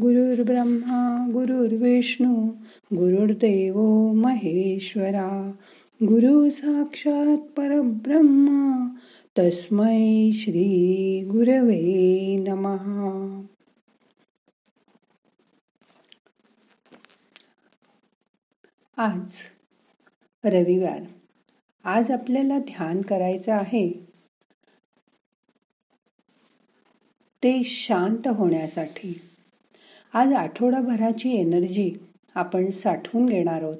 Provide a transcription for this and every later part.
गुरुर्ब्रह्मा गुरुर्विष्णू गुरुर्देव महेश्वरा। गुरु साक्षात परब्रह्मा तस्मै श्री गुरवे नमहा आज रविवार. आज आपल्याला ध्यान करायचं आहे. ते शांत होण्यासाठी. आज आठवडाभराची एनर्जी आपण साठवून घेणार आहोत.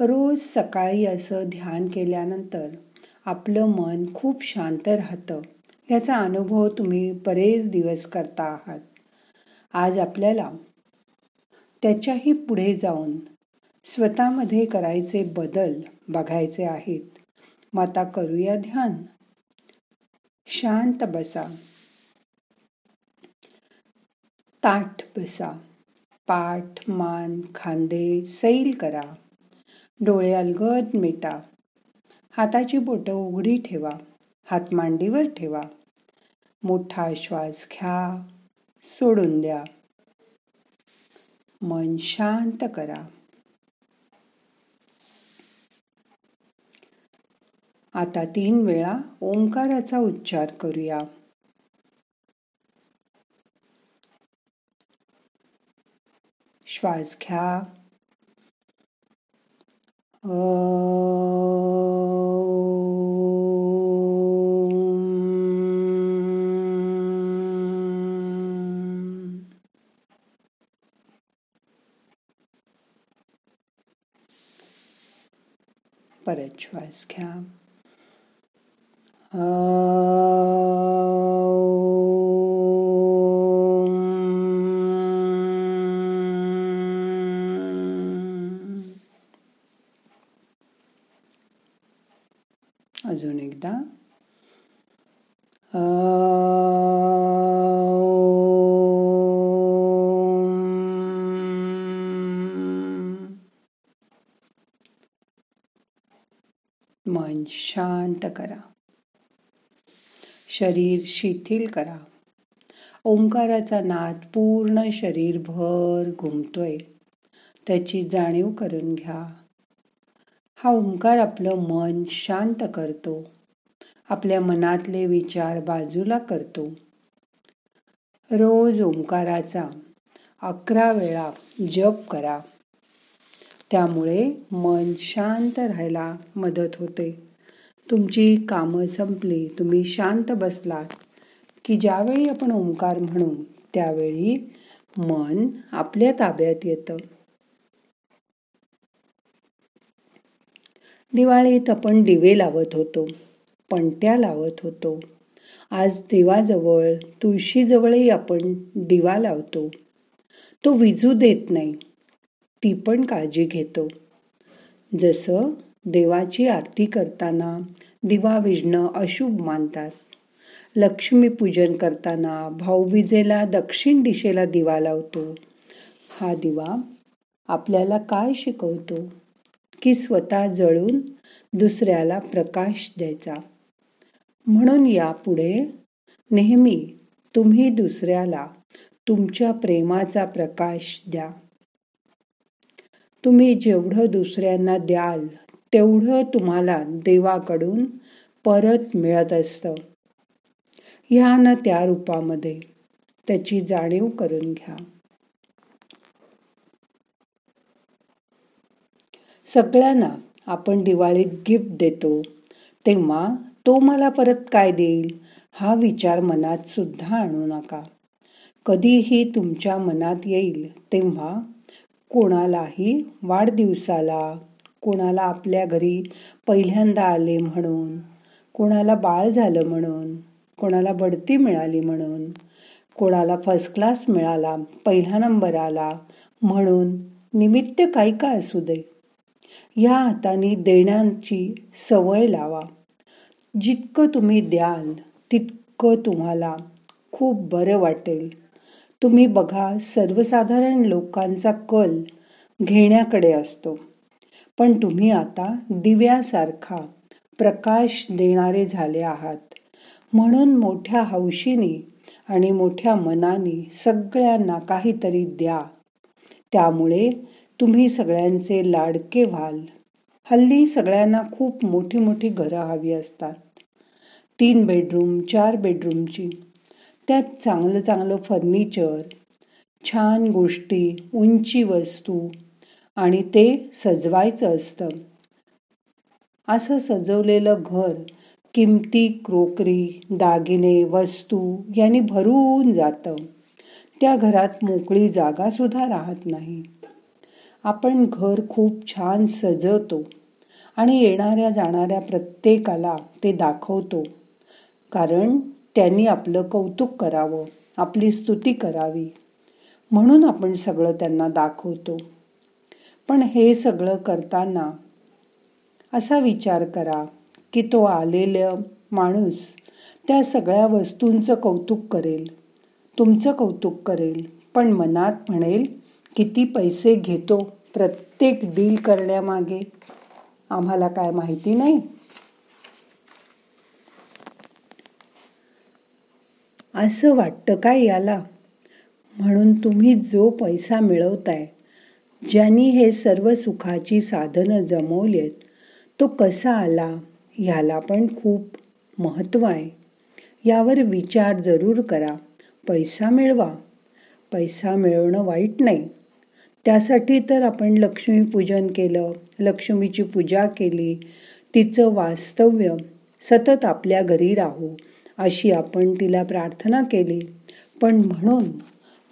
रोज सकाळी असं ध्यान केल्यानंतर आपलं मन खूप शांत राहतं. याचा अनुभव तुम्ही बरेच दिवस करता आहात. आज आपल्याला त्याच्याही पुढे जाऊन स्वतःमध्ये करायचे बदल बघायचे आहेत. मग आता करूया ध्यान. शांत बसा. ताठ बसा पाठ मान खांदे सैल करा. डोळे अलगद मिटा. हाताची बोटं उघडी ठेवा. हात मांडीवर ठेवा. मोठा श्वास घ्या. सोडून द्या. मन शांत करा. आता तीन वेळा ओंकाराचा उच्चार करूया. श्वास घ्या परत श्वास घ्या एकदा मन शांत करा. शरीर शिथिल करा. ओंकाराचा नाद पूर्ण शरीरभर घुमतोय. त्याची जाणीव करून घ्या. हा ओंकार आपलं मन शांत करतो. आपल्या मनातले विचार बाजूला करतो. रोज ओंकाराचा अकरा वेळा जप करा. त्यामुळे मन शांत राहायला मदत होते. तुमची कामं संपली तुम्ही शांत बसलात की ज्यावेळी आपण ओंकार म्हणू त्यावेळी मन आपल्या ताब्यात येतं. दिवाळीत आपण दिवे लावत होतो. पणत्या लावत होतो. आज देवाजवळ तुळशीजवळही आपण दिवा लावतो. तो विजू देत नाही ती पण काळजी घेतो. जसं देवाची आरती करताना दिवा विजणं अशुभ मानतात. लक्ष्मीपूजन करताना भाऊबीजेला दक्षिण दिशेला दिवा लावतो. हा दिवा आपल्याला काय शिकवतो? की स्वतः जळून दुसऱ्याला प्रकाश द्यायचा. म्हणून यापुढे नेहमी तुम्ही दुसऱ्याला तुमच्या प्रेमाचा प्रकाश द्या. तुम्ही जेवढं दुसऱ्यांना द्याल तेवढं तुम्हाला देवाकडून परत मिळत असतं. ह्या न त्या रूपामध्ये त्याची जाणीव करून घ्या. सगळ्यांना आपण दिवाळीत गिफ्ट देतो तेव्हा तो मला परत काय देईल? हा विचार मनात सुद्धा आणू नका. कधीही तुमच्या मनात येईल तेव्हा कोणालाही वाढदिवसाला कोणाला आपल्या घरी पहिल्यांदा आले म्हणून कोणाला बाळ झालं म्हणून कोणाला बढती मिळाली म्हणून कोणाला फर्स्ट क्लास मिळाला पहिला नंबर आला म्हणून निमित्त काही का असू दे? या हाताने देण्याची सवय लावा. जितकं तुम्ही द्याल तितकं तुम्हाला खूप बरं वाटेल. तुम्ही बघा सर्वसाधारण लोकांचा कल घेण्याकडे असतो. पण तुम्ही आता दिव्यासारखा प्रकाश देणारे झाले आहात. म्हणून मोठ्या हौशीने आणि मोठ्या मनाने सगळ्यांना काहीतरी द्या. त्यामुळे तुम्ही सगळ्यांचे लाडके व्हाल. हल्ली सगळ्यांना खूप मोठी मोठी घरं हवी असतात. तीन बेडरूम चार बेडरूमची त्यात चांगलं चांगलं फर्निचर छान गोष्टी उंची वस्तू आणि ते सजवायचं असतं. असं सजवलेलं घर किमती क्रोकरी दागिने वस्तू यांनी भरून जातं. त्या घरात मोकळी जागासुद्धा राहत नाही. आपण घर खूप छान सजवतो आणि येणाऱ्या जाणाऱ्या प्रत्येकाला ते दाखवतो. कारण त्यांनी आपलं कौतुक करावं आपली स्तुती करावी म्हणून आपण सगळं त्यांना दाखवतो. पण हे सगळं करताना असा विचार करा की तो आलेलं माणूस त्या सगळ्या वस्तूंचं कौतुक करेल. तुमचं कौतुक करेल पण मनात म्हणेल किती पैसे घेतो प्रत्येक डील करण्यामागे आम्हाला काय माहिती नाही. असं वाटतं काय याला? म्हणून तुम्ही जो पैसा मिळवताय ज्यांनी हे सर्व सुखाची साधनं जमवलीत तो कसा आला ह्याला पण खूप महत्त्व आहे. यावर विचार जरूर करा. पैसा मिळवा. पैसा मिळवणं वाईट नाही. त्यासाठी तर आपण लक्ष्मीपूजन केलं लक्ष्मीची पूजा केली तिचं वास्तव्य सतत आपल्या घरी राहू अशी आपण तिला प्रार्थना केली. पण म्हणून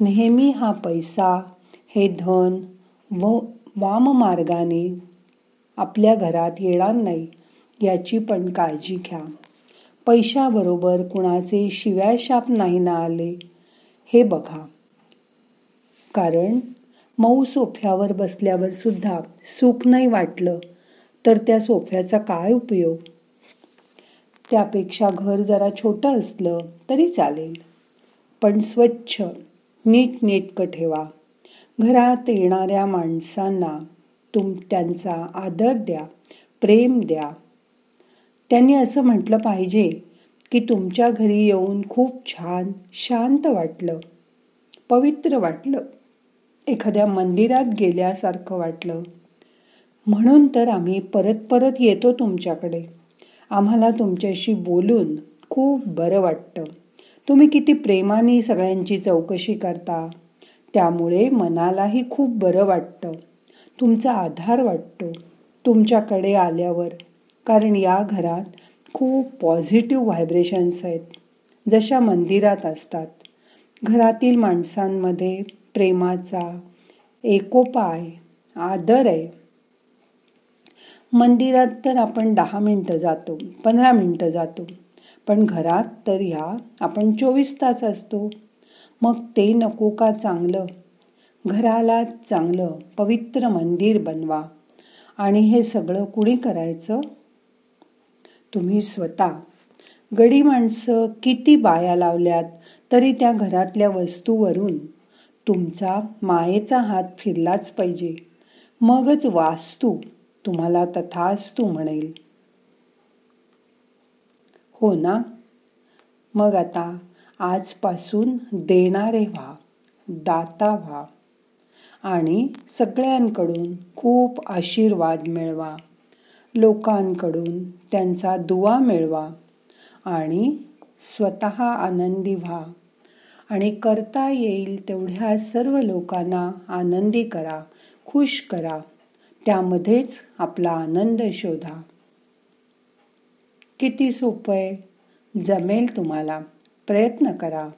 नेहमी हा पैसा हे धन व वाम मार्गाने आपल्या घरात येणार नाही याची पण काळजी घ्या. पैशाबरोबर कुणाचे शिव्याशाप नाही ना आले हे बघा. कारण मऊ सोफ्यावर बसल्यावर सुद्धा सुख नाही वाटलं. तर त्या सोफ्याचा काय उपयोग? त्यापेक्षा घर जरा छोटं असलं तरी चालेल. पण स्वच्छ नीटनेटकं ठेवा. घरात येणाऱ्या माणसांना तुम त्यांचा आदर द्या प्रेम द्या. त्यांनी असं म्हटलं पाहिजे की तुमच्या घरी येऊन खूप छान शांत वाटलं पवित्र वाटलं. एखाद्या मंदिरात गेल्यासारखं वाटलं. म्हणून तर आम्ही परत परत येतो तुमच्याकडे. आम्हाला तुमच्याशी बोलून खूप बरं वाटतं. तुम्ही किती प्रेमाने सगळ्यांची चौकशी करता. त्यामुळे मनालाही खूप बरं वाटतं. तुमचा आधार वाटतो तुमच्याकडे आल्यावर. कारण या घरात खूप पॉझिटिव्ह व्हायब्रेशन्स आहेत. जशा मंदिरात असतात. घरातील माणसांमध्ये प्रेमाचा एकोपाय आदर आहे. मंदिरात तर आपण दहा मिनटं जातो पंधरा मिनटं जातो. पण घरात तर ह्या आपण चोवीस तास असतो. मग ते नको का चांगलं? घराला चांगलं पवित्र मंदिर बनवा. आणि हे सगळं कुणी करायचं? तुम्ही स्वतः. गडी माणसं किती बाया लावल्यात तरी त्या घरातल्या वस्तूवरून तुमचा मायेचा हात फिरलाच पाहिजे. मगच वास्तू तुम्हाला तथास्तू म्हणेल. हो ना? मग आता आजपासून देणारे व्हा दाता व्हा आणि सगळ्यांकडून खूप आशीर्वाद मिळवा. लोकांकडून त्यांचा दुवा मिळवा आणि स्वतः आनंदी व्हा. आणि करता येईल तेवढ्या सर्व लोकांना आनंदी करा खुश करा. त्यामध्येच आपला आनंद शोधा. किती सोपं आहे. जमेल तुम्हाला. प्रयत्न करा.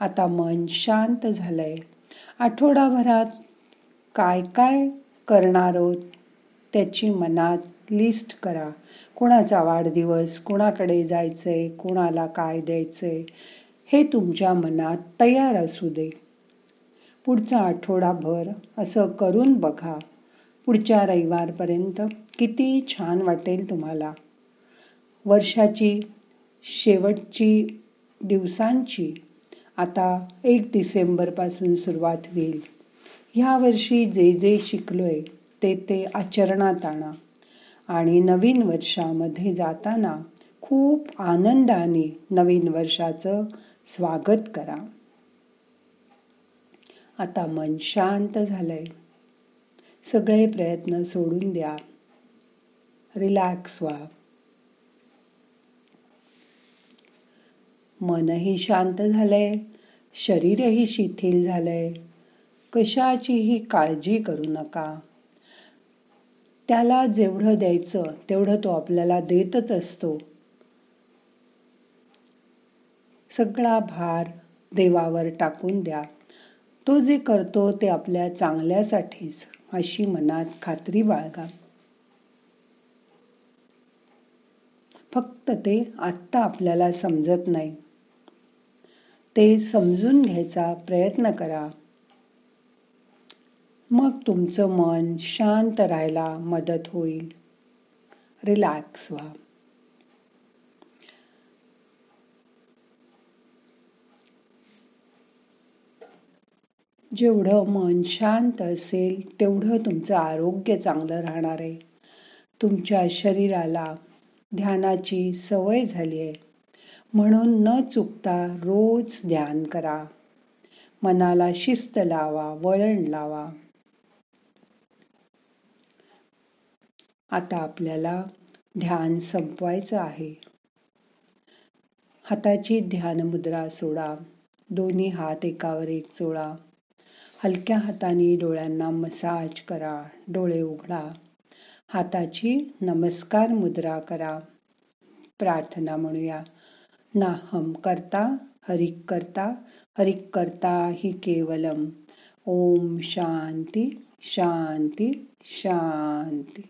आता मन शांत झालंय. आठवडाभरात काय काय करणार आहोत त्याची मनात लिस्ट करा. कोणाचा वाढदिवस कोणाकडे जायचंय कोणाला काय द्यायचंय हे तुमच्या मनात तयार असू दे. पुढचा आठवडाभर असं करून बघा. पुढच्या रविवारपर्यंत किती छान वाटेल तुम्हाला. वर्षाची शेवटची दिवसांची. आता एक डिसेंबरपासून सुरुवात होईल. ह्या वर्षी जे जे शिकलोय ते ते आचरणात आणा. आणि नवीन वर्षामध्ये जाताना खूप आनंदाने नवीन वर्षाचं स्वागत करा. आता मन शांत झालंय. सगळे प्रयत्न सोडून द्या. रिलॅक्स व्हा. मनही शांत झालंय. शरीरही शिथिल झालंय. कशाचीही काळजी करू नका. त्याला जेवढं द्यायचं तेवढं तो आपल्याला देतच असतो. सगळा भार देवावर टाकून द्या. तो जे करतो ते आपल्या चांगल्यासाठीच अशी मनात खात्री बाळगा. फक्त ते आत्ता आपल्याला समजत नाही. ते समजून घ्यायचा प्रयत्न करा. मग तुमचं मन शांत राहायला मदत होईल. रिलॅक्स व्हा. जेवढं मन शांत असेल तेवढं तुमचं आरोग्य चांगलं राहणार आहे. तुमच्या शरीराला ध्यानाची सवय झाली आहे. म्हणून न चुकता रोज ध्यान करा. मनाला शिस्त लावा वळण लावा. आता आपल्याला ध्यान संपवायचं आहे. हाताची ध्यान मुद्रा सोडा. दोन्ही हात एकावर एक चोळा हलक्या हाताने डोळ्यांना मसाज करा. डोळे उघडा. हाताची नमस्कार मुद्रा करा. प्रार्थना म्हणूया. नाहम करता हरिक करता हरिक करता ही केवलम. ओम शांती शांती शांती.